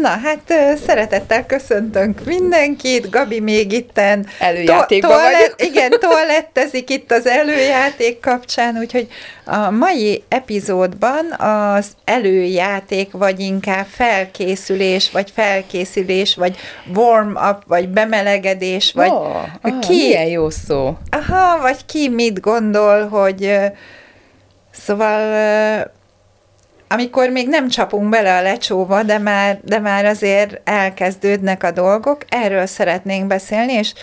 Na, hát szeretettel köszöntünk mindenkit, Gabi még itten Előjátékban toalett- vagyok. Igen, toalettezik itt az előjáték kapcsán, úgyhogy a mai epizódban az előjáték, vagy inkább felkészülés, vagy felkészülés, vagy warm-up, vagy bemelegedés, vagy Ó, ah, ki, milyen jó szó. Aha, vagy ki mit gondol, hogy szóval amikor még nem csapunk bele a lecsóba, de már, de már azért elkezdődnek a dolgok, erről szeretnénk beszélni, és,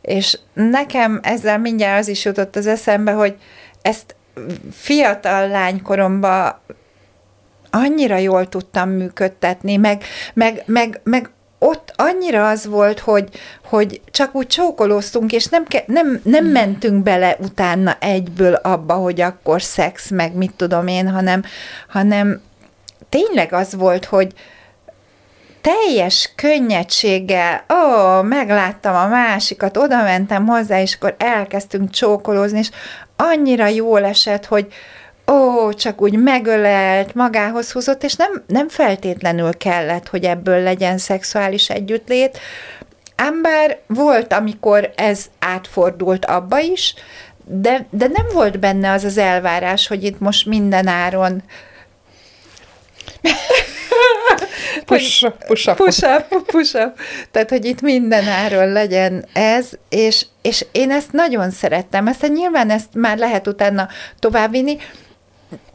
és nekem ezzel mindjárt az is jutott az eszembe, hogy ezt fiatal lánykoromban annyira jól tudtam működtetni, meg, meg, meg, meg ott annyira az volt, hogy, hogy csak úgy csókolóztunk, és nem, ke, nem, nem mentünk bele utána egyből abba, hogy akkor szex, meg mit tudom én, hanem, hanem tényleg az volt, hogy teljes könnyedséggel, ó, megláttam a másikat, oda mentem hozzá, és akkor elkezdtünk csókolózni, és annyira jól esett, hogy ó, csak úgy megölelt, magához húzott, és nem, nem feltétlenül kellett, hogy ebből legyen szexuális együttlét, ám bár volt, amikor ez átfordult abba is, de, de nem volt benne az az elvárás, hogy itt most minden áron Push, push up. Push up, push up. Tehát, hogy itt minden áron legyen ez, és, és én ezt nagyon szerettem. Aztán nyilván ezt már lehet utána továbbvinni,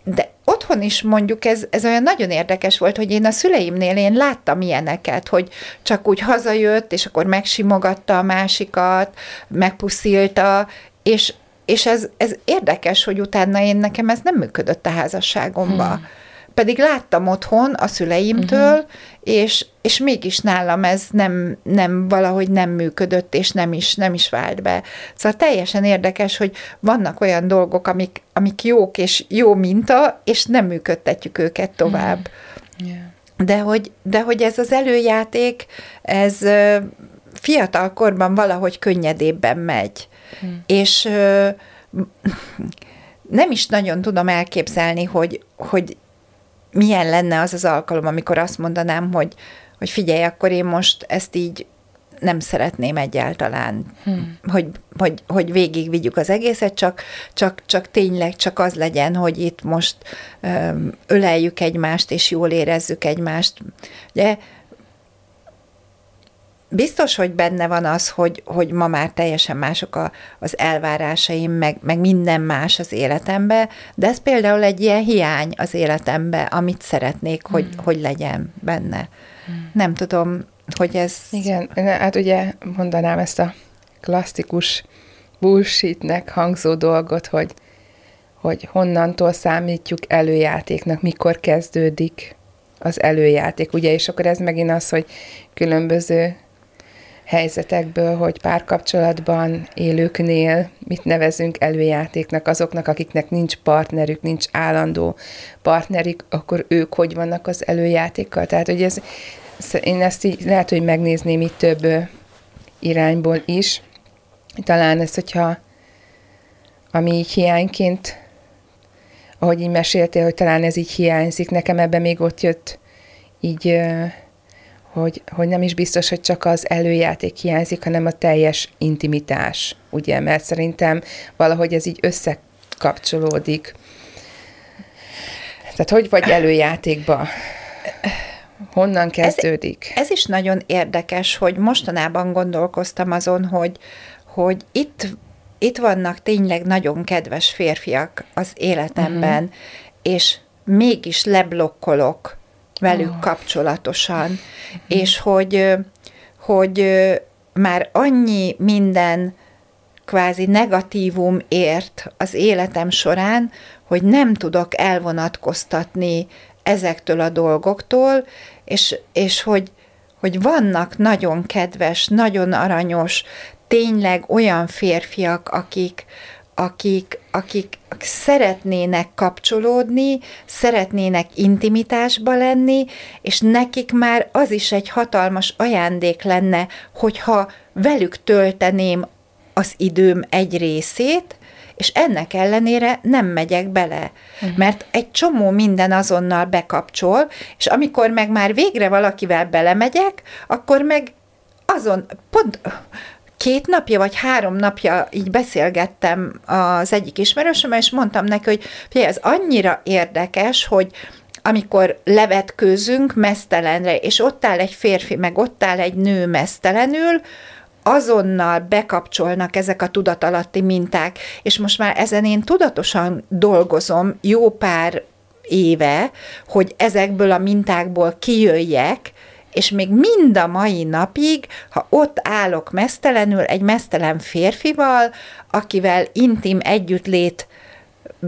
de otthon is mondjuk ez, ez olyan nagyon érdekes volt, hogy én a szüleimnél én láttam ilyeneket, hogy csak úgy hazajött, és akkor megsimogatta a másikat, megpuszilta, és, és ez, ez érdekes, hogy utána én nekem ez nem működött a házasságomba. Hmm. Pedig láttam otthon a szüleimtől, uh-huh. és, és mégis nálam ez nem, nem valahogy nem működött, és nem is, nem is vált be. Szóval teljesen érdekes, hogy vannak olyan dolgok, amik, amik jók, és jó minta, és nem működtetjük őket tovább. Yeah. De hogy, de hogy ez az előjáték, ez fiatal korban valahogy könnyedébben megy. Hmm. És ö, nem is nagyon tudom elképzelni, hogy, hogy milyen lenne az az alkalom, amikor azt mondanám, hogy, hogy figyelj, akkor én most ezt így nem szeretném egyáltalán, hmm. hogy, hogy, hogy végig vigyük az egészet, csak, csak, csak tényleg csak az legyen, hogy itt most öm, öleljük egymást, és jól érezzük egymást. Ugye biztos, hogy benne van az, hogy, hogy ma már teljesen mások a, az elvárásaim, meg, meg minden más az életembe, de ez például egy ilyen hiány az életembe, amit szeretnék, hogy, Hmm. hogy legyen benne. Nem tudom, hogy ez... Igen, hát ugye mondanám ezt a klasszikus bullshitnek hangzó dolgot, hogy, hogy honnantól számítjuk előjátéknak, mikor kezdődik az előjáték, ugye, és akkor ez megint az, hogy különböző helyzetekből, hogy párkapcsolatban élőknél mit nevezünk előjátéknak, azoknak, akiknek nincs partnerük, nincs állandó partnerük, akkor ők hogy vannak az előjátékkal. Tehát, hogy ez, én ezt így lehet, hogy megnézném itt több irányból is. Talán ez, hogyha ami így hiányként, ahogy így meséltél, hogy talán ez így hiányzik, nekem ebben még ott jött így, hogy, hogy nem is biztos, hogy csak az előjáték hiányzik, hanem a teljes intimitás, ugye, mert szerintem valahogy ez így összekapcsolódik. Tehát hogy vagy előjátékba? Honnan kezdődik? Ez is nagyon érdekes, hogy mostanában gondolkoztam azon, hogy, hogy itt, itt vannak tényleg nagyon kedves férfiak az életemben, uh-huh. és mégis leblokkolok velük kapcsolatosan, és hogy, hogy már annyi minden kvázi negatívum ért az életem során, hogy nem tudok elvonatkoztatni ezektől a dolgoktól, és, és hogy, hogy vannak nagyon kedves, nagyon aranyos, tényleg olyan férfiak, akik, akik, akik szeretnének kapcsolódni, szeretnének intimitásba lenni, és nekik már az is egy hatalmas ajándék lenne, hogyha velük tölteném az időm egy részét, és ennek ellenére nem megyek bele. Uh-huh. Mert egy csomó minden azonnal bekapcsol, és amikor meg már végre valakivel belemegyek, akkor meg azon, pont két napja vagy három napja így beszélgettem az egyik ismerősömmel, és mondtam neki, hogy figyelj, ez annyira érdekes, hogy amikor levetkőzünk mesztelenre, és ott áll egy férfi, meg ott áll egy nő mesztelenül, azonnal bekapcsolnak ezek a tudatalatti minták, és most már ezen én tudatosan dolgozom jó pár éve, hogy ezekből a mintákból kijöjjek, és még mind a mai napig, ha ott állok mesztelenül egy mesztelen férfival, akivel intim együttlét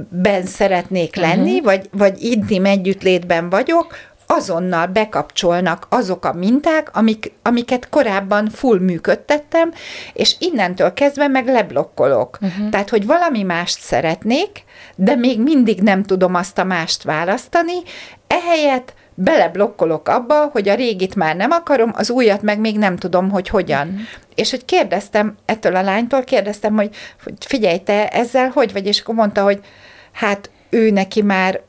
ben szeretnék lenni, uh-huh. vagy, vagy intim együttlétben vagyok, azonnal bekapcsolnak azok a minták, amik, amiket korábban full működtettem, és innentől kezdve meg leblokkolok. Uh-huh. Tehát, hogy valami mást szeretnék, de még mindig nem tudom azt a mást választani, ehelyett beleblokkolok abba, hogy a régit már nem akarom, az újat meg még nem tudom, hogy hogyan. Uh-huh. És hogy kérdeztem ettől a lánytól, kérdeztem, hogy, hogy figyelj, te ezzel hogy vagy? És akkor mondta, hogy hát ő neki már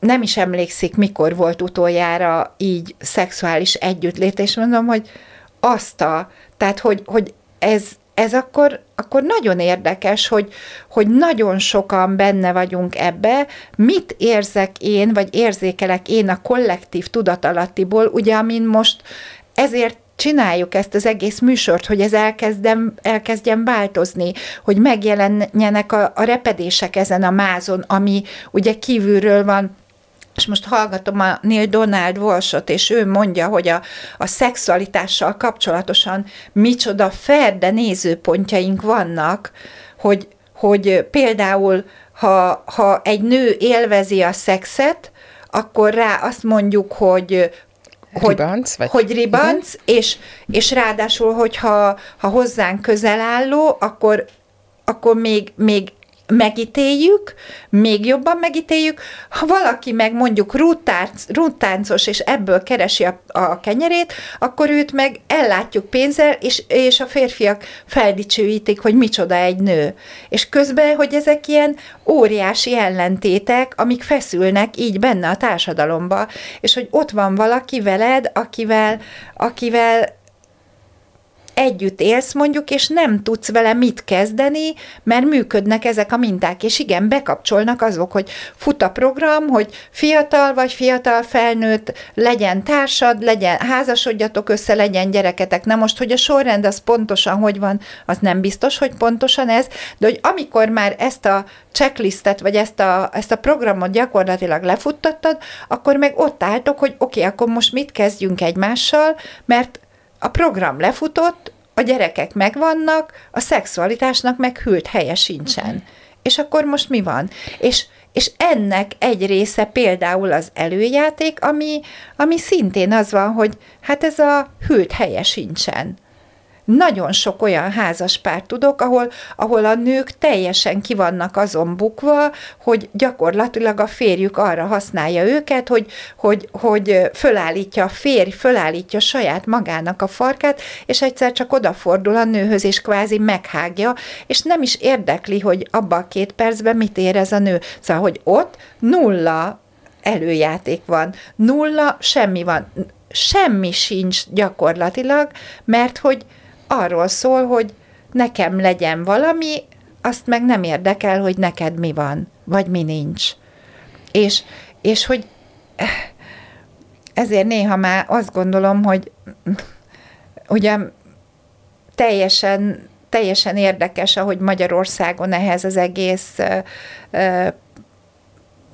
nem is emlékszik, mikor volt utoljára így szexuális együttlét, és mondom, hogy azt a, tehát, hogy, hogy ez, ez akkor, akkor nagyon érdekes, hogy, hogy nagyon sokan benne vagyunk ebbe, mit érzek én, vagy érzékelek én a kollektív tudatalattiból, ugye, amin most ezért csináljuk ezt az egész műsort, hogy ez elkezdem, elkezdjen változni, hogy megjelenjenek a, a repedések ezen a mázon, ami ugye kívülről van és most hallgatom a Neil Donald Walshot, és ő mondja, hogy a, a szexualitással kapcsolatosan micsoda ferde nézőpontjaink vannak, hogy, hogy például, ha, ha egy nő élvezi a szexet, akkor rá azt mondjuk, hogy hogy, ribanc, vagy? hogy ribanc, és, és ráadásul, hogyha ha hozzánk közel álló, akkor, akkor még, még megítéljük, még jobban megítéljük. Ha valaki meg mondjuk rúttáncos, és ebből keresi a, a kenyerét, akkor őt meg ellátjuk pénzzel, és, és a férfiak feldicsőítik, hogy micsoda egy nő. És közben, hogy ezek ilyen óriási ellentétek, amik feszülnek így benne a társadalomba, és hogy ott van valaki veled, akivel, akivel együtt élsz mondjuk, és nem tudsz vele mit kezdeni, mert működnek ezek a minták, és igen, bekapcsolnak azok, hogy fut a program, hogy fiatal vagy fiatal felnőtt, legyen társad, legyen, házasodjatok össze, legyen gyereketek. Na most, hogy a sorrend az pontosan hogy van, az nem biztos, hogy pontosan ez, de hogy amikor már ezt a checklistet, vagy ezt a, ezt a programot gyakorlatilag lefuttattad, akkor meg ott álltok, hogy oké, okay, akkor most mit kezdjünk egymással, mert a program lefutott, a gyerekek megvannak, a szexualitásnak meg hűlt helye sincsen. Uh-huh. És akkor most mi van? És, és ennek egy része például az előjáték, ami, ami szintén az van, hogy hát ez a hűlt helye sincsen. Nagyon sok olyan házas pár tudok, ahol, ahol a nők teljesen kivannak azon bukva, hogy gyakorlatilag a férjük arra használja őket, hogy, hogy, hogy fölállítja a férj, fölállítja saját magának a farkát, és egyszer csak odafordul a nőhöz, és kvázi meghágja, és nem is érdekli, hogy abba a két percben mit érez a nő. Szóval, hogy ott nulla előjáték van, nulla semmi van, semmi sincs gyakorlatilag, mert hogy arról szól, hogy nekem legyen valami, azt meg nem érdekel, hogy neked mi van, vagy mi nincs. És, és hogy ezért néha már azt gondolom, hogy ugye teljesen, teljesen érdekes, ahogy Magyarországon ehhez az egész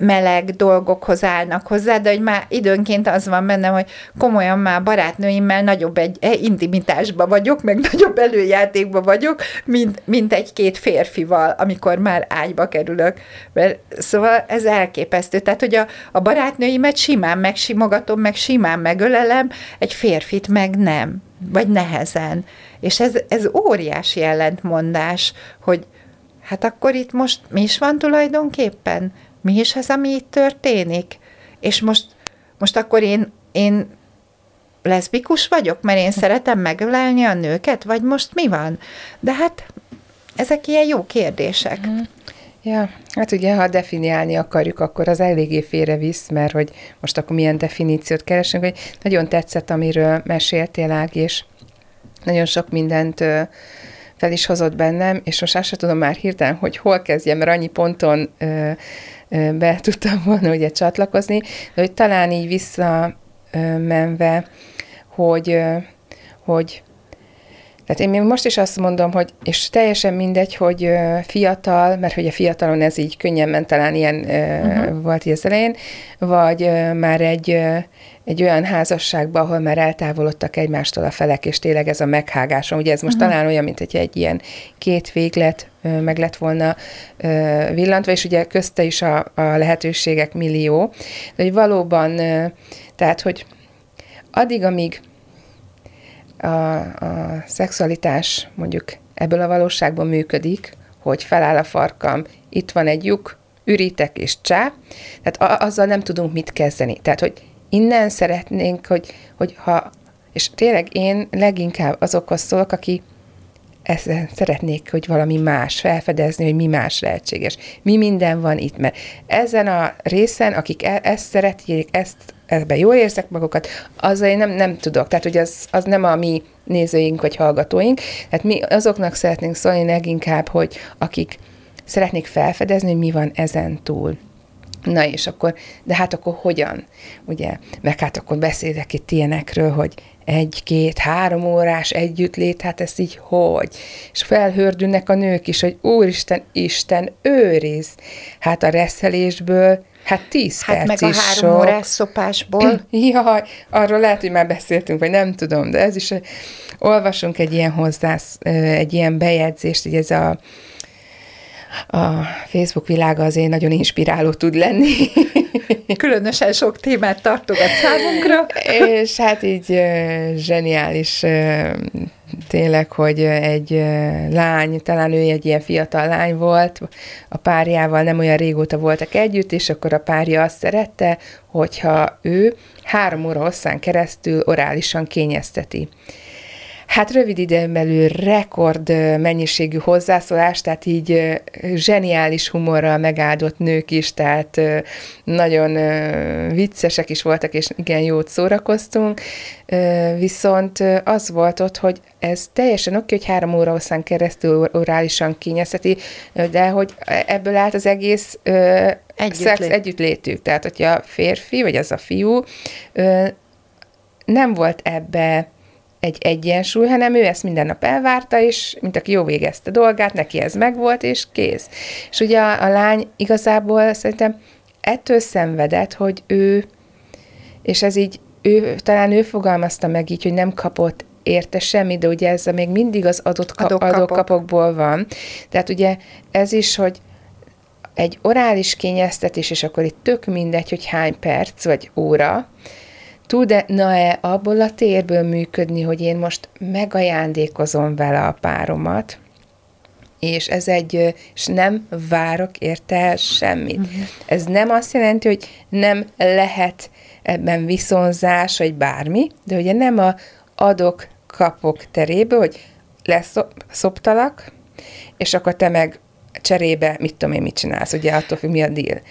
meleg dolgokhoz állnak hozzá, de hogy már időnként az van bennem, hogy komolyan már barátnőimmel nagyobb egy e, intimitásba vagyok, meg nagyobb előjátékba vagyok, mint, mint egy-két férfival, amikor már ágyba kerülök. Mert, szóval ez elképesztő. Tehát, hogy a, a barátnőimet simán megsimogatom, meg simán megölelem, egy férfit meg nem, vagy nehezen. És ez, ez óriási ellentmondás, hogy hát akkor itt most mi is van tulajdonképpen? Mi is az, ami itt történik? És most, most akkor én, én leszbikus vagyok, mert én szeretem megölelni a nőket, vagy most mi van? De hát ezek ilyen jó kérdések. Mm. Ja, hát ugye, ha definiálni akarjuk, akkor az eléggé félrevisz, mert hogy most akkor milyen definíciót keresünk, hogy nagyon tetszett, amiről meséltél, Ág, és nagyon sok mindent fel is hozott bennem, és most azt sem tudom már hirtelen, hogy hol kezdjem, mert annyi ponton ö, be tudtam volna ugye csatlakozni, de hogy talán így visszamenve, hogy, hogy tehát én most is azt mondom, hogy, és teljesen mindegy, hogy fiatal, mert hogy a fiatalon ez így könnyen ment, talán ilyen uh-huh. volt így az elején, vagy már egy, egy olyan házasságban, ahol már eltávolodtak egymástól a felek, és tényleg ez a meghágásom. Ugye ez most uh-huh. talán olyan, mint hogy egy ilyen két véglet meg lett volna villantva, és ugye közte is a, a lehetőségek millió, de hogy valóban, tehát, hogy addig, amíg a, a szexualitás mondjuk ebből a valóságból működik, hogy feláll a farkam, itt van egy lyuk, ürítek és csá, tehát azzal nem tudunk mit kezdeni. Tehát, hogy innen szeretnénk, hogy, hogy ha, és tényleg én leginkább azokhoz szólok, aki ezt szeretnék, hogy valami más felfedezni, hogy mi más lehetséges. Mi minden van itt, mert ezen a részen, akik e- ezt szeretjék, ezt ebben jól érzek magukat, azzal én nem, nem tudok. Tehát, hogy az, az nem a mi nézőink vagy hallgatóink. Tehát mi azoknak szeretnénk szólni leginkább, hogy akik szeretnék felfedezni, hogy mi van ezen túl. Na és akkor, de hát akkor hogyan? Ugye, meg hát akkor beszélek itt ilyenekről, hogy egy, két, három órás együttlét, hát ez így hogy? És felhördülnek a nők is, hogy Úristen, Isten őriz. Hát a reszelésből Hát tíz hát perc meg is a három sok. órás szopásból. Jaj, arról lehet, hogy már beszéltünk, vagy nem tudom, de ez is, olvasunk egy ilyen hozzász, egy ilyen bejegyzést, hogy ez a a Facebook világa azért nagyon inspiráló tud lenni. Különösen sok témát tartogat számunkra. És hát így zseniális tényleg, hogy egy lány, talán ő egy ilyen fiatal lány volt, a párjával nem olyan régóta voltak együtt, és akkor a párja azt szerette, hogyha ő három óra hosszán keresztül orálisan kényezteti. Hát rövid időn belül rekord mennyiségű hozzászólás, tehát így zseniális humorral megáldott nők is, tehát nagyon viccesek is voltak, és igen, jót szórakoztunk, viszont az volt ott, hogy ez teljesen oké, hogy három óra hosszán keresztül orálisan kényezheti, de hogy ebből állt az egész Együttlét. szex együttlétük. Tehát, hogyha a férfi, vagy az a fiú nem volt ebbe egy egyensúly, hanem ő ezt minden nap elvárta, és mint aki jó végezte dolgát, neki ez megvolt, és kész. És ugye a, a lány igazából szerintem ettől szenvedett, hogy ő, és ez így, ő, talán ő fogalmazta meg így, hogy nem kapott érte semmi, de ugye ez még mindig az adott kap, adókapok. adókapokból van. Tehát ugye ez is, hogy egy orális kényeztetés, és akkor itt tök mindegy, hogy hány perc vagy óra, tudna-e abból a térből működni, hogy én most megajándékozom vele a páromat, és ez egy, és nem várok érte semmit. Uh-huh. Ez nem azt jelenti, hogy nem lehet ebben viszonzás, vagy bármi, de ugye nem a adok, kapok teréből, hogy leszoptalak, és akkor te meg cserébe, mit tudom én, mit csinálsz, ugye attól függ, mi a deal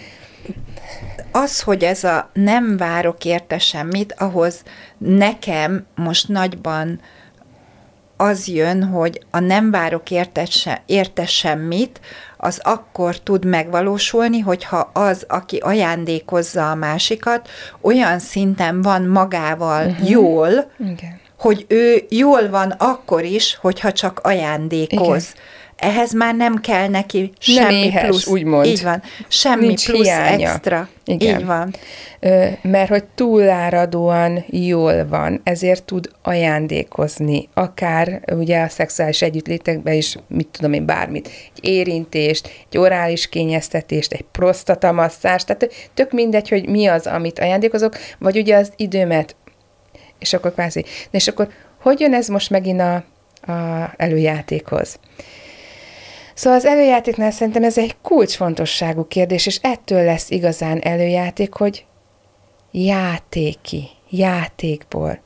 az, hogy ez a nem várok érte semmit, ahhoz nekem most nagyban az jön, hogy a nem várok érte, se, érte semmit, az akkor tud megvalósulni, hogyha az, aki ajándékozza a másikat, olyan szinten van magával uh-huh. jól, Igen. hogy ő jól van akkor is, hogyha csak ajándékoz. Igen ehhez már nem kell neki semmi éhes, plusz. úgymond. Így van. Semmi Nincs plusz hiánya. extra. Igen. Így van. Mert hogy túláradóan jól van, ezért tud ajándékozni, akár ugye a szexuális együttlétekben is, mit tudom én, bármit, egy érintést, egy orális kényeztetést, egy prostatamasszás, tehát tök mindegy, hogy mi az, amit ajándékozok, vagy ugye az időmet, és akkor kvázi, és akkor hogy jön ez most megint a, a előjátékhoz? Szóval az előjátéknál szerintem ez egy kulcsfontosságú kérdés, és ettől lesz igazán előjáték, hogy játéki, játékból.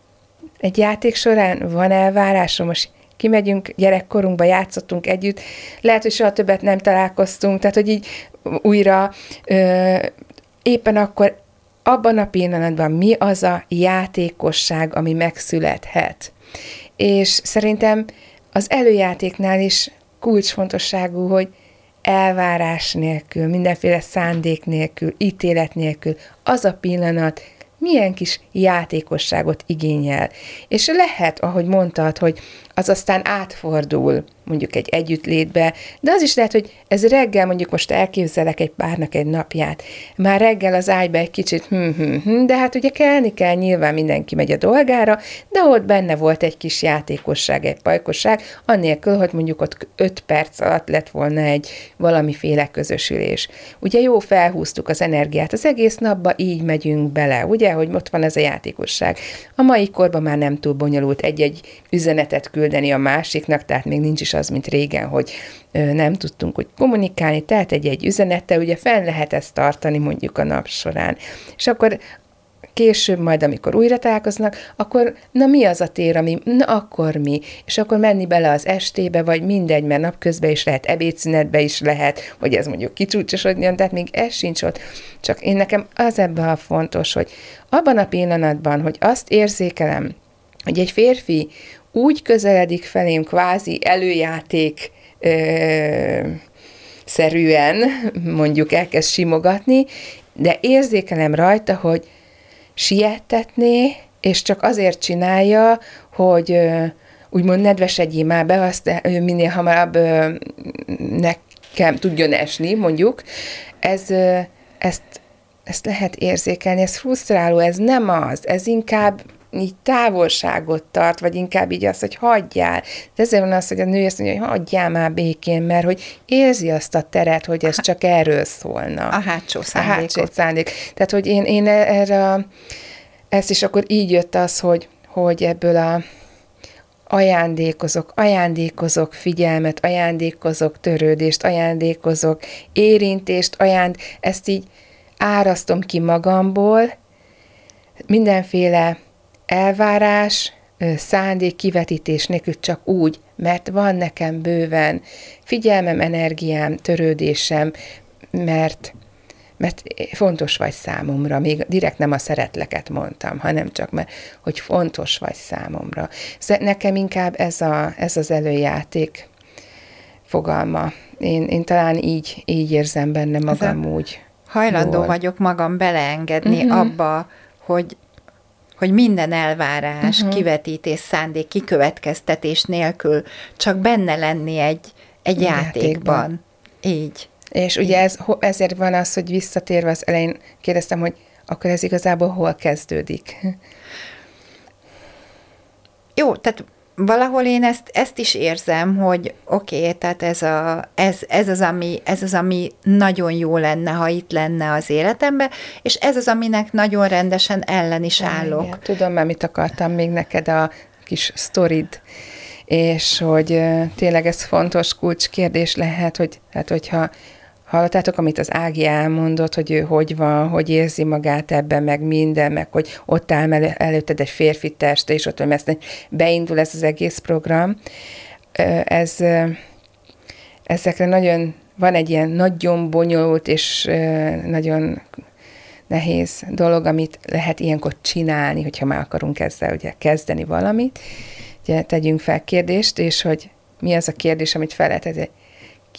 Egy játék során van elvárásom, most kimegyünk, gyerekkorunkba játszottunk együtt, lehet, hogy soha többet nem találkoztunk, tehát, hogy így újra ö, éppen akkor abban a pillanatban mi az a játékosság, ami megszülethet. És szerintem az előjátéknál is kulcsfontosságú, hogy elvárás nélkül, mindenféle szándék nélkül, ítélet nélkül, az a pillanat milyen kis játékosságot igényel. És lehet, ahogy mondtad, hogy az aztán átfordul mondjuk egy együttlétbe, de az is lehet, hogy ez reggel, mondjuk most elképzelek egy párnak egy napját, már reggel az ágyba egy kicsit, hm, hm, hm, de hát ugye kelni kell, nyilván mindenki megy a dolgára, de ott benne volt egy kis játékosság, egy pajkosság, annélkül, hogy mondjuk ott öt perc alatt lett volna egy valamiféle közösülés. Ugye jó felhúztuk az energiát, az egész napba így megyünk bele, ugye, hogy ott van ez a játékosság. A mai korban már nem túl bonyolult egy-egy üzenetet küldeni a másiknak, tehát még nincs is az, mint régen, hogy nem tudtunk hogy kommunikálni, tehát egy-egy üzenettel ugye fel lehet ezt tartani mondjuk a nap során. És akkor később majd, amikor újra találkoznak, akkor na mi az a tér, ami, na akkor mi? És akkor menni bele az estébe, vagy mindegy, mert napközben is lehet, ebédszünetbe is lehet, hogy ez mondjuk kicsúcsosodjon, tehát még ez sincs ott. Csak én nekem az ebben a fontos, hogy abban a pillanatban, hogy azt érzékelem, hogy egy férfi úgy közeledik felém kvázi előjáték ö, szerűen, mondjuk elkezd simogatni, de érzékelem rajta, hogy siettetné, és csak azért csinálja, hogy ö, úgymond nedvesedjél már be, azt ő minél hamarabb ö, nekem tudjon esni, mondjuk. Ez, ö, ezt, ezt lehet érzékelni, ez frusztráló, ez nem az, ez inkább így távolságot tart, vagy inkább így azt, hogy hagyjál. De ezért van az, hogy a nő azt mondja, hogy hagyjál már békén, mert hogy érzi azt a teret, hogy ez csak erről szólna. A hátsó A szándékot. hátsó szándék. Tehát, hogy én, én erre, a- ezt is akkor így jött az, hogy, hogy ebből a ajándékozok, ajándékozok figyelmet, ajándékozok törődést, ajándékozok érintést, ajánd, ezt így árasztom ki magamból, mindenféle elvárás, szándék, kivetítés nélkül csak úgy, mert van nekem bőven figyelmem, energiám, törődésem, mert mert fontos vagy számomra, még direkt nem a szeretleket mondtam, hanem csak mert, hogy fontos vagy számomra. Sze- Nekem inkább ez, a, ez az előjáték fogalma. Én, én talán így, így érzem benne magam úgy. Hajlandó jól. vagyok magam beleengedni Mhm. abba, hogy hogy minden elvárás, Mhm. kivetítés, szándék, kikövetkeztetés nélkül csak benne lenni egy, egy Játékban. játékban. Így. És ugye ez, ezért van az, hogy visszatérve az elején kérdeztem, hogy akkor ez igazából hol kezdődik? Jó, tehát valahol én ezt, ezt is érzem, hogy oké, okay, tehát ez, a, ez, ez, az, ami, ez az, ami nagyon jó lenne, ha itt lenne az életemben, és ez az, aminek nagyon rendesen ellen is állok. Igen, tudom már, mit akartam még neked a kis sztorid, és hogy tényleg ez fontos kulcskérdés lehet, hogy hát hogyha hallottátok, amit az Ági elmondott, hogy ő hogy van, hogy érzi magát ebben, meg minden, meg hogy ott áll elő, előtted egy férfi teste, és ott ezt beindul ez az egész program. Ez, ezekre nagyon, van egy ilyen nagyon bonyolult és nagyon nehéz dolog, amit lehet ilyenkor csinálni, hogyha már akarunk ezzel ugye kezdeni valamit. Ugye tegyünk fel kérdést, és hogy mi az a kérdés, amit fel lehet,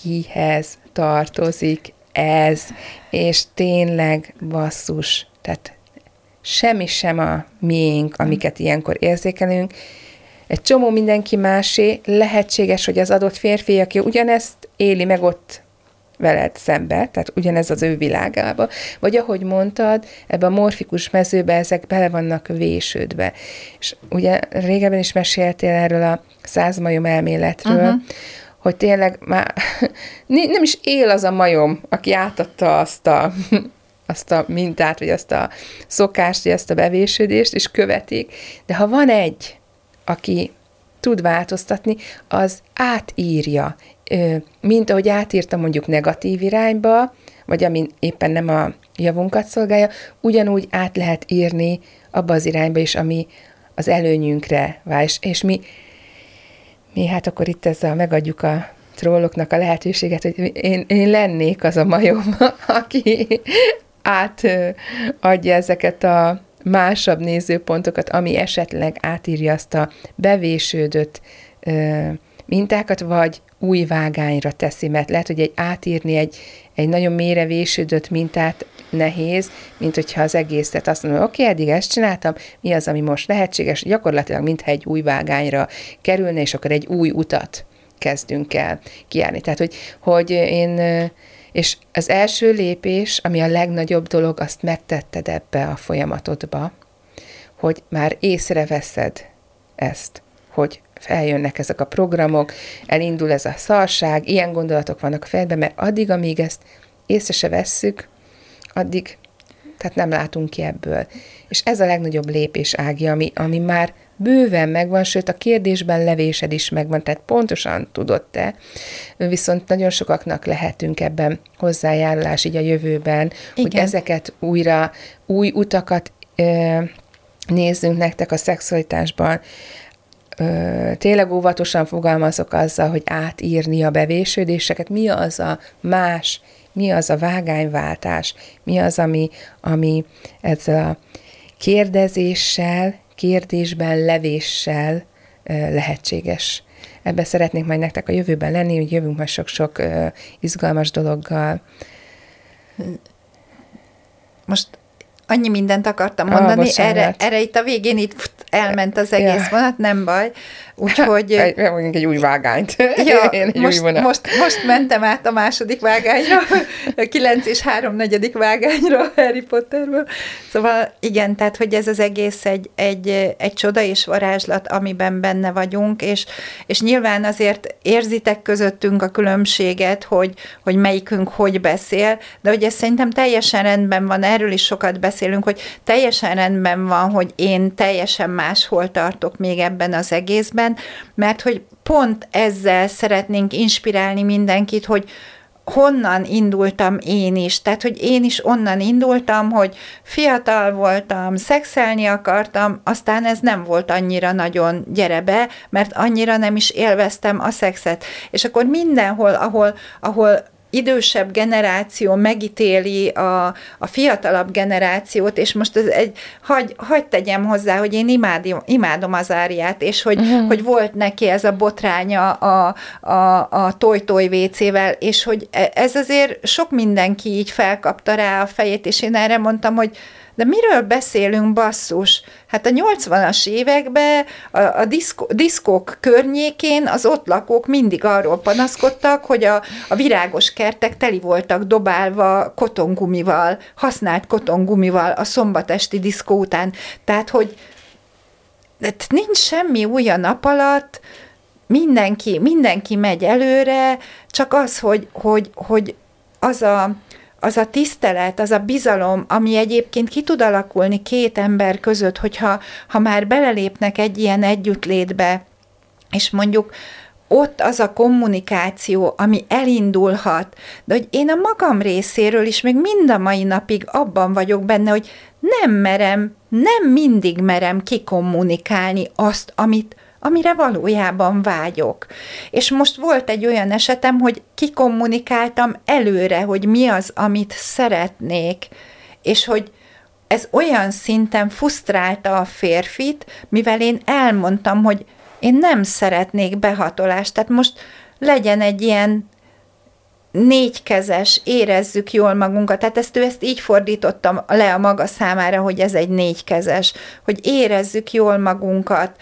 kihez tartozik ez, és tényleg basszus, tehát semmi sem a miénk, amiket ilyenkor érzékelünk, egy csomó mindenki másé, lehetséges, hogy az adott férfi, aki ugyanezt éli meg ott veled szembe, tehát ugyanez az ő világába, vagy ahogy mondtad, ebbe a morfikus mezőbe ezek bele vannak vésődve. És ugye régebben is meséltél erről a százmajom elméletről, uh-huh. Hogy tényleg már nem is él az a majom, aki átadta azt a azt a mintát, vagy azt a szokást, vagy azt a bevésődést, és követik. De ha van egy, aki tud változtatni, az átírja, mint ahogy átírta mondjuk negatív irányba, vagy ami éppen nem a javunkat szolgálja, ugyanúgy át lehet írni abba az irányba is, ami az előnyünkre vál. És mi, mi hát akkor itt ezzel megadjuk a trolloknak a lehetőséget, hogy én, én lennék az a majom, aki átadja ezeket a másabb nézőpontokat, ami esetleg átírja azt a bevésődött mintákat, vagy új vágányra teszi, mert lehet, hogy egy átírni egy, egy nagyon mélyre vésődött mintát nehéz, mint hogyha az egészet azt mondom, oké, okay, eddig ezt csináltam, mi az, ami most lehetséges, gyakorlatilag mintha egy új vágányra kerülne, és akkor egy új utat kezdünk el kiállni. Tehát, hogy, hogy én, és az első lépés, ami a legnagyobb dolog, azt megtetted ebbe a folyamatodba, hogy már észreveszed ezt, hogy feljönnek ezek a programok, elindul ez a szarság, ilyen gondolatok vannak a fejedben, mert addig, amíg ezt észre se vesszük, addig tehát nem látunk ki ebből. És ez a legnagyobb lépés, Ági, ami, ami már bőven megvan, sőt a kérdésben levésed is megvan, tehát pontosan tudod te, viszont nagyon sokaknak lehetünk ebben hozzájárulás így a jövőben, Igen. hogy ezeket újra, új utakat ö, nézzünk nektek a szexualitásban, ö, tényleg óvatosan fogalmazok azzal, hogy átírni a bevésődéseket, mi az a más, mi az a vágányváltás, mi az, ami, ami ezzel a kérdezéssel, kérdésben, levéssel lehetséges. Ebben szeretnék majd nektek a jövőben lenni, hogy jövünk majd sok-sok izgalmas dologgal. Most annyi mindent akartam mondani, ah, erre, erre itt a végén itt elment az egész ja. vonat, nem baj. Úgyhogy... Mondjuk egy új vágányt. Ja, Én egy most, új most, most mentem át a második vágányra, a 9 és 3 negyedik vágányra Harry Potterből. Szóval igen, tehát hogy ez az egész egy, egy, egy csoda és varázslat, amiben benne vagyunk, és, és nyilván azért érzitek közöttünk a különbséget, hogy, hogy melyikünk hogy beszél, de hogy ez szerintem teljesen rendben van, erről is sokat beszélünk, hogy teljesen rendben van, hogy én teljesen máshol tartok még ebben az egészben, mert hogy pont ezzel szeretnénk inspirálni mindenkit, hogy honnan indultam én is. Tehát, hogy én is onnan indultam, hogy fiatal voltam, szexelni akartam, aztán ez nem volt annyira nagyon gyere be, mert annyira nem is élveztem a szexet. És akkor mindenhol, ahol, ahol idősebb generáció megítéli a, a fiatalabb generációt, és most ez egy, hagy, hagy tegyem hozzá, hogy én imádom, imádom az áriát, és hogy, uh-huh. hogy volt neki ez a botránya a, a, a toj-toj vécével, és hogy e, ez azért sok mindenki így felkapta rá a fejét, és én erre mondtam, hogy de miről beszélünk, basszus? Hát a 80-as években a, a diszko, diszkók környékén az ott lakók mindig arról panaszkodtak, hogy a, a virágos kertek teli voltak dobálva kotongumival, használt kotongumival a szombatesti diszkó után. Tehát, hogy hát nincs semmi új a nap alatt, mindenki, mindenki megy előre, csak az, hogy, hogy, hogy az a az a tisztelet, az a bizalom, ami egyébként ki tud alakulni két ember között, hogyha ha már belelépnek egy ilyen együttlétbe, és mondjuk ott az a kommunikáció, ami elindulhat, de hogy én a magam részéről is még mind a mai napig abban vagyok benne, hogy nem merem, nem mindig merem kikommunikálni azt, amit amire valójában vágyok. És most volt egy olyan esetem, hogy kikommunikáltam előre, hogy mi az, amit szeretnék, és hogy ez olyan szinten fusztrálta a férfit, mivel én elmondtam, hogy én nem szeretnék behatolást, tehát most legyen egy ilyen négykezes, érezzük jól magunkat, tehát ezt ő ezt így fordítottam le a maga számára, hogy ez egy négykezes, hogy érezzük jól magunkat,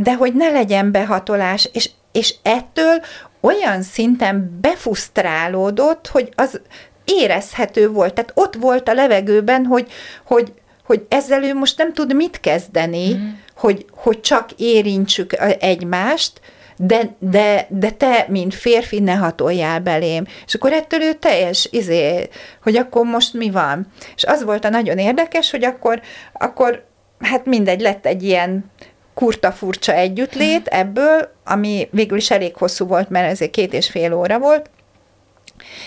de hogy ne legyen behatolás, és, és ettől olyan szinten befusztrálódott, hogy az érezhető volt. Tehát ott volt a levegőben, hogy, hogy, hogy ezzel ő most nem tud mit kezdeni, mm. hogy, hogy csak érintsük egymást, de, de, de te, mint férfi, ne hatoljál belém. És akkor ettől ő teljes, izé, hogy akkor most mi van. És az volt a nagyon érdekes, hogy akkor, akkor hát mindegy, lett egy ilyen kurta furcsa együttlét ebből, ami végül is elég hosszú volt, mert ezért két és fél óra volt,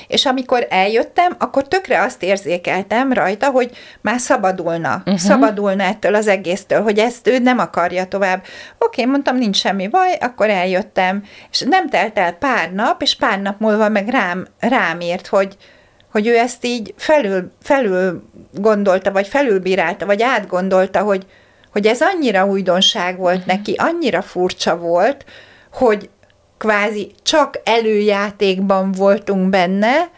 és amikor eljöttem, akkor tökre azt érzékeltem rajta, hogy már szabadulna. Uh-huh. Szabadulna ettől az egésztől, hogy ezt ő nem akarja tovább. Oké, mondtam, nincs semmi baj, akkor eljöttem. És nem telt el pár nap, és pár nap múlva meg rám, rám írt, hogy, hogy ő ezt így felül, felül gondolta, vagy felülbírálta, vagy átgondolta, hogy, hogy ez annyira újdonság volt neki, annyira furcsa volt, hogy, kvázi csak előjátékban voltunk benne,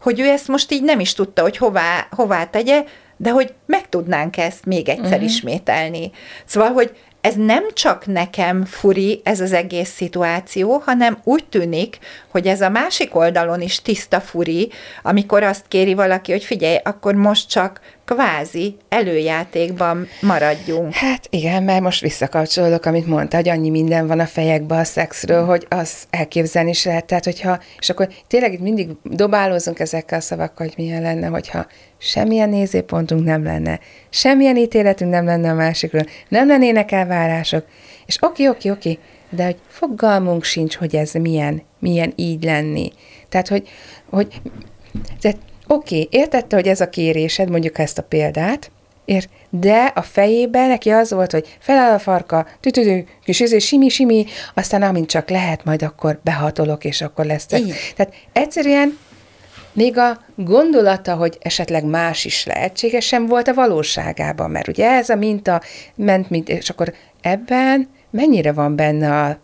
hogy ő ezt most így nem is tudta, hogy hová, hová tegye, de hogy meg tudnánk ezt még egyszer uh-huh. ismételni. Szóval, hogy ez nem csak nekem furi ez az egész szituáció, hanem úgy tűnik, hogy ez a másik oldalon is tiszta furi, amikor azt kéri valaki, hogy figyelj, akkor most csak kvázi előjátékban maradjunk. Hát igen, mert most visszakapcsolódok, amit mondta, hogy annyi minden van a fejekben a szexről, hogy az elképzelni is lehet. Tehát, hogyha, és akkor tényleg itt mindig dobálózunk ezekkel a szavakkal, hogy milyen lenne, hogyha semmilyen nézőpontunk nem lenne, semmilyen ítéletünk nem lenne a másikról, nem lennének elvárások, és oké, oké, oké, de hogy fogalmunk sincs, hogy ez milyen, milyen így lenni. Tehát, hogy, hogy tehát Oké, okay, értette, hogy ez a kérésed, mondjuk ezt a példát, ér, de a fejében neki az volt, hogy feláll a farka, tütüdő, kis izé, simi, simi, aztán amint csak lehet, majd akkor behatolok, és akkor lesz. Tehát egyszerűen még a gondolata, hogy esetleg más is lehetséges, sem volt a valóságában, mert ugye ez a minta ment, mint, és akkor ebben mennyire van benne a,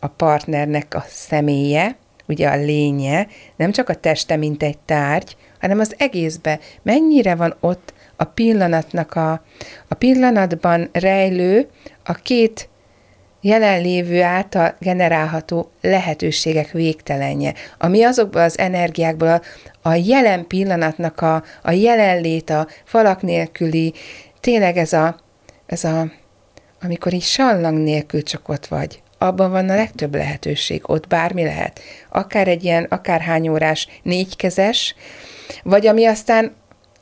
a partnernek a személye, ugye a lénye, nem csak a teste, mint egy tárgy, hanem az egészbe. Mennyire van ott a pillanatnak a, a pillanatban rejlő, a két jelenlévő által generálható lehetőségek végtelenje, ami azokból az energiákból a, a jelen pillanatnak a, a jelenlét, a falak nélküli, tényleg ez a, ez a, amikor így sallang nélkül csak ott vagy, abban van a legtöbb lehetőség, ott bármi lehet. Akár egy ilyen, akár hány órás négykezes, vagy ami aztán,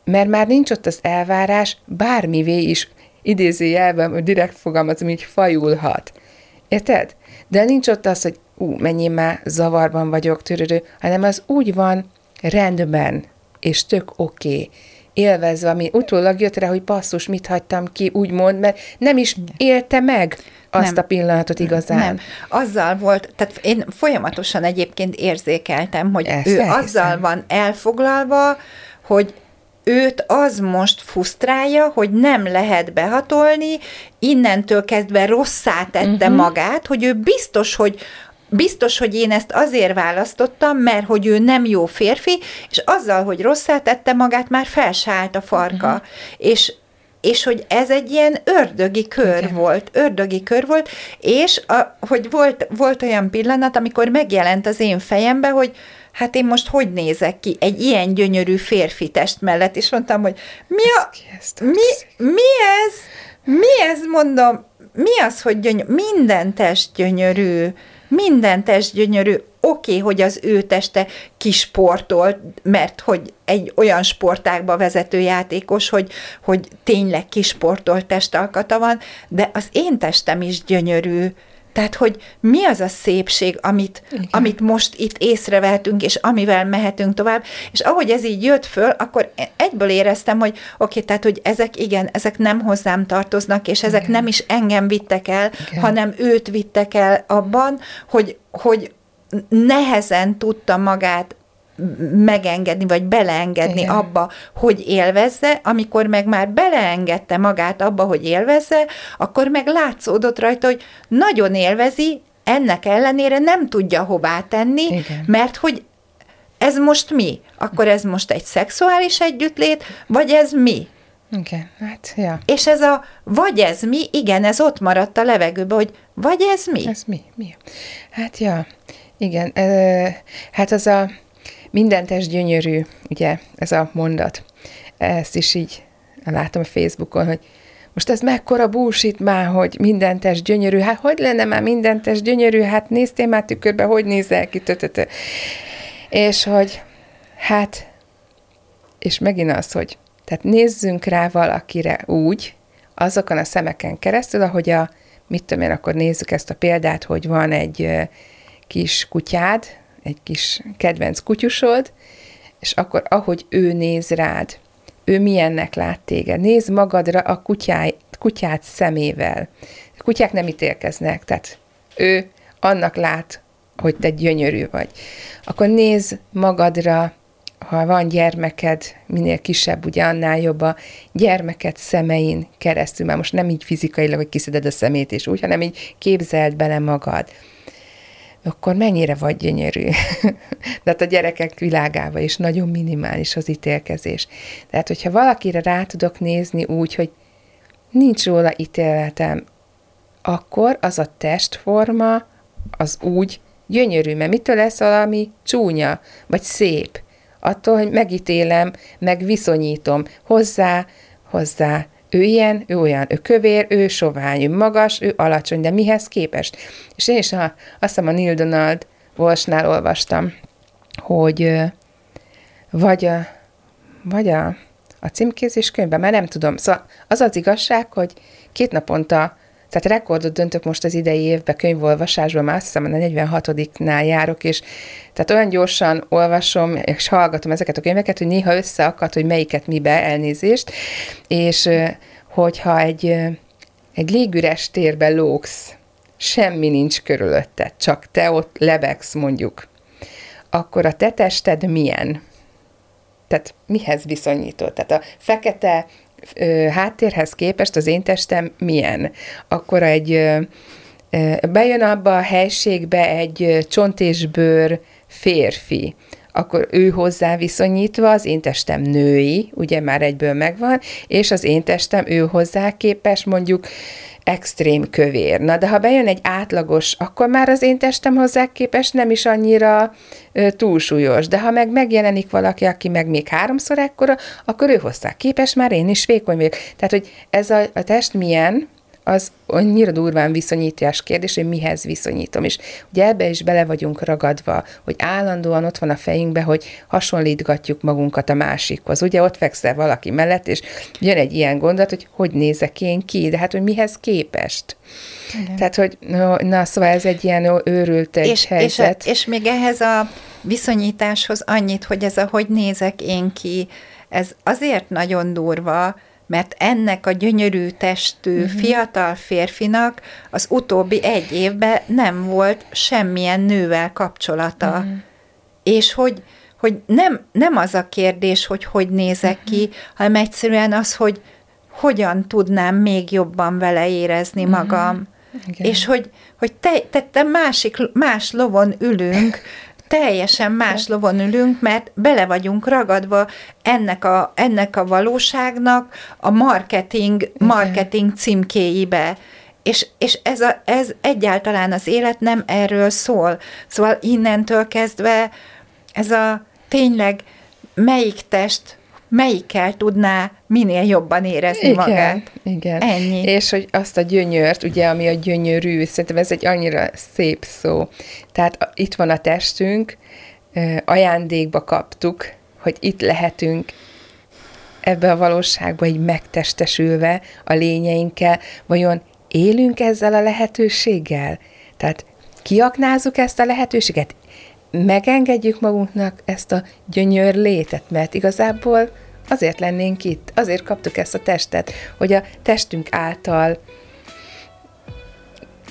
mert már nincs ott az elvárás, bármivé is idézőjelben, hogy direkt fogalmazom, így fajulhat. Érted? De nincs ott az, hogy ú, mennyi már zavarban vagyok, törődő, hanem az úgy van rendben, és tök oké. Okay élvezve, ami utólag jött rá, hogy basszus, mit hagytam ki, úgymond, mert nem is élte meg azt nem. a pillanatot igazán. Nem. Azzal volt, tehát én folyamatosan egyébként érzékeltem, hogy Ezt ő elhiszem. azzal van elfoglalva, hogy őt az most fusztrálja, hogy nem lehet behatolni, innentől kezdve rosszá tette uh-huh. magát, hogy ő biztos, hogy biztos, hogy én ezt azért választottam, mert hogy ő nem jó férfi, és azzal, hogy rosszá tette magát, már felsállt a farka. Uh-huh. És és hogy ez egy ilyen ördögi kör Igen. volt, ördögi kör volt, és a, hogy volt, volt olyan pillanat, amikor megjelent az én fejembe, hogy hát én most hogy nézek ki egy ilyen gyönyörű férfi test mellett, és mondtam, hogy mi, a, mi, mi ez? Mi ez, mondom, mi az, hogy gyönyörű? Minden test gyönyörű, minden test gyönyörű, oké, okay, hogy az ő teste kisportolt, mert hogy egy olyan sportákba vezető játékos, hogy, hogy tényleg kisportolt testalkata van, de az én testem is gyönyörű, tehát, hogy mi az a szépség, amit, amit most itt észrevehetünk, és amivel mehetünk tovább, és ahogy ez így jött föl, akkor egyből éreztem, hogy oké, okay, tehát, hogy ezek igen, ezek nem hozzám tartoznak, és ezek igen. nem is engem vittek el, igen. hanem őt vittek el abban, hogy, hogy nehezen tudta magát megengedni, vagy beleengedni Igen. abba, hogy élvezze, amikor meg már beleengedte magát abba, hogy élvezze, akkor meg látszódott rajta, hogy nagyon élvezi, ennek ellenére nem tudja hová tenni, Igen. mert hogy ez most mi? Akkor ez most egy szexuális együttlét, vagy ez mi? Igen, hát, ja. És ez a, vagy ez mi, igen, ez ott maradt a levegőben, hogy Vagy ez mi? Ez mi? mi? Hát ja, igen. Hát az a mindentes gyönyörű, ugye, ez a mondat. Ezt is így látom a Facebookon, hogy most ez mekkora bullshit már, hogy mindentes gyönyörű, hát hogy lenne már mindentes gyönyörű, hát néztél már tükörbe, hogy nézel ki, tötötö. És hogy, hát, és megint az, hogy tehát nézzünk rá valakire úgy, azokon a szemeken keresztül, ahogy a, mit tudom én, akkor nézzük ezt a példát, hogy van egy kis kutyád, egy kis kedvenc kutyusod, és akkor ahogy ő néz rád, ő milyennek lát téged. Nézd magadra a kutyáj, kutyát szemével. A kutyák nem ítélkeznek, tehát ő annak lát, hogy te gyönyörű vagy. Akkor nézd magadra, ha van gyermeked, minél kisebb, ugye annál jobb a gyermeked szemein keresztül, mert most nem így fizikailag, hogy kiszeded a szemét és úgy, hanem így képzeld bele magad akkor mennyire vagy gyönyörű. De hát a gyerekek világába is nagyon minimális az ítélkezés. Tehát, hogyha valakire rá tudok nézni úgy, hogy nincs róla ítéletem, akkor az a testforma az úgy gyönyörű, mert mitől lesz valami csúnya, vagy szép? Attól, hogy megítélem, meg viszonyítom hozzá, hozzá ő ilyen, ő olyan, ő kövér, ő sovány, ő magas, ő alacsony, de mihez képest? És én is a, azt hiszem a Neil Donald Walshnál olvastam, hogy vagy a, vagy a, a címkézés könyvben, mert nem tudom. Szóval az az igazság, hogy két naponta, tehát rekordot döntök most az idei évben könyvolvasásban, már azt hiszem, a 46-nál járok, és tehát olyan gyorsan olvasom és hallgatom ezeket a könyveket, hogy néha összeakad, hogy melyiket mibe, elnézést, és hogyha egy, egy légüres térbe lógsz, semmi nincs körülötted, csak te ott lebegsz mondjuk, akkor a te tested milyen? Tehát mihez viszonyítod? Tehát a fekete ö, háttérhez képest az én testem milyen? Akkor egy ö, bejön abba a helységbe egy csont és bőr férfi, akkor ő hozzá viszonyítva az én testem női, ugye már egyből megvan, és az én testem ő hozzá képes mondjuk extrém kövér. Na, de ha bejön egy átlagos, akkor már az én testem hozzá képes nem is annyira ö, túlsúlyos. De ha meg megjelenik valaki, aki meg még háromszor ekkora, akkor ő hozzá képes, már én is vékony vagyok. Tehát, hogy ez a, a test milyen, az annyira durván viszonyítás kérdés, hogy mihez viszonyítom. És ugye ebbe is bele vagyunk ragadva, hogy állandóan ott van a fejünkbe, hogy hasonlítgatjuk magunkat a másikhoz. Ugye ott fekszel valaki mellett, és jön egy ilyen gondolat, hogy hogy nézek én ki, de hát, hogy mihez képest. Igen. Tehát, hogy na, szóval ez egy ilyen őrült egy és, helyzet. És, a, és még ehhez a viszonyításhoz annyit, hogy ez a hogy nézek én ki, ez azért nagyon durva, mert ennek a gyönyörű testű uh-huh. fiatal férfinak az utóbbi egy évben nem volt semmilyen nővel kapcsolata. Uh-huh. És hogy, hogy nem, nem az a kérdés, hogy hogy nézek uh-huh. ki, hanem egyszerűen az, hogy hogyan tudnám még jobban vele érezni uh-huh. magam. Igen. És hogy, hogy te, te, te másik, más lovon ülünk, teljesen más lovon ülünk, mert bele vagyunk ragadva ennek a, ennek a valóságnak a marketing, marketing címkéibe. És, és ez, a, ez egyáltalán az élet nem erről szól. Szóval innentől kezdve ez a tényleg melyik test melyikkel tudná minél jobban érezni igen, magát. Igen, Ennyi. És hogy azt a gyönyört, ugye, ami a gyönyörű, szerintem ez egy annyira szép szó. Tehát itt van a testünk, ajándékba kaptuk, hogy itt lehetünk ebbe a valóságba így megtestesülve a lényeinkkel, vajon élünk ezzel a lehetőséggel? Tehát kiaknázzuk ezt a lehetőséget? Megengedjük magunknak ezt a gyönyör létet, mert igazából azért lennénk itt, azért kaptuk ezt a testet, hogy a testünk által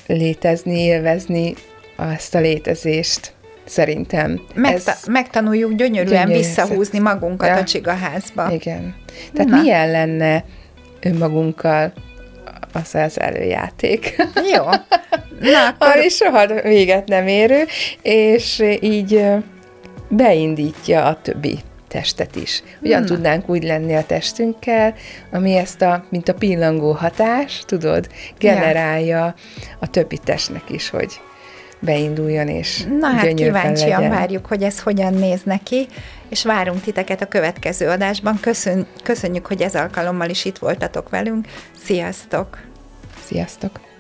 létezni, élvezni azt a létezést. Szerintem. Megta- ez megtanuljuk gyönyörűen gyönyörű visszahúzni magunkat ja. a csigaházba. Igen. Tehát Na. milyen lenne önmagunkkal az az előjáték? Jó. Na, akkor... Ami soha véget nem érő, és így beindítja a többi testet is. Hogyan hmm. tudnánk úgy lenni a testünkkel, ami ezt a, mint a pillangó hatás, tudod, generálja ja. a többi testnek is, hogy beinduljon, és Na hát kíváncsian legyen. várjuk, hogy ez hogyan néz neki, és várunk titeket a következő adásban. Köszön, köszönjük, hogy ez alkalommal is itt voltatok velünk. Sziasztok! Sziasztok!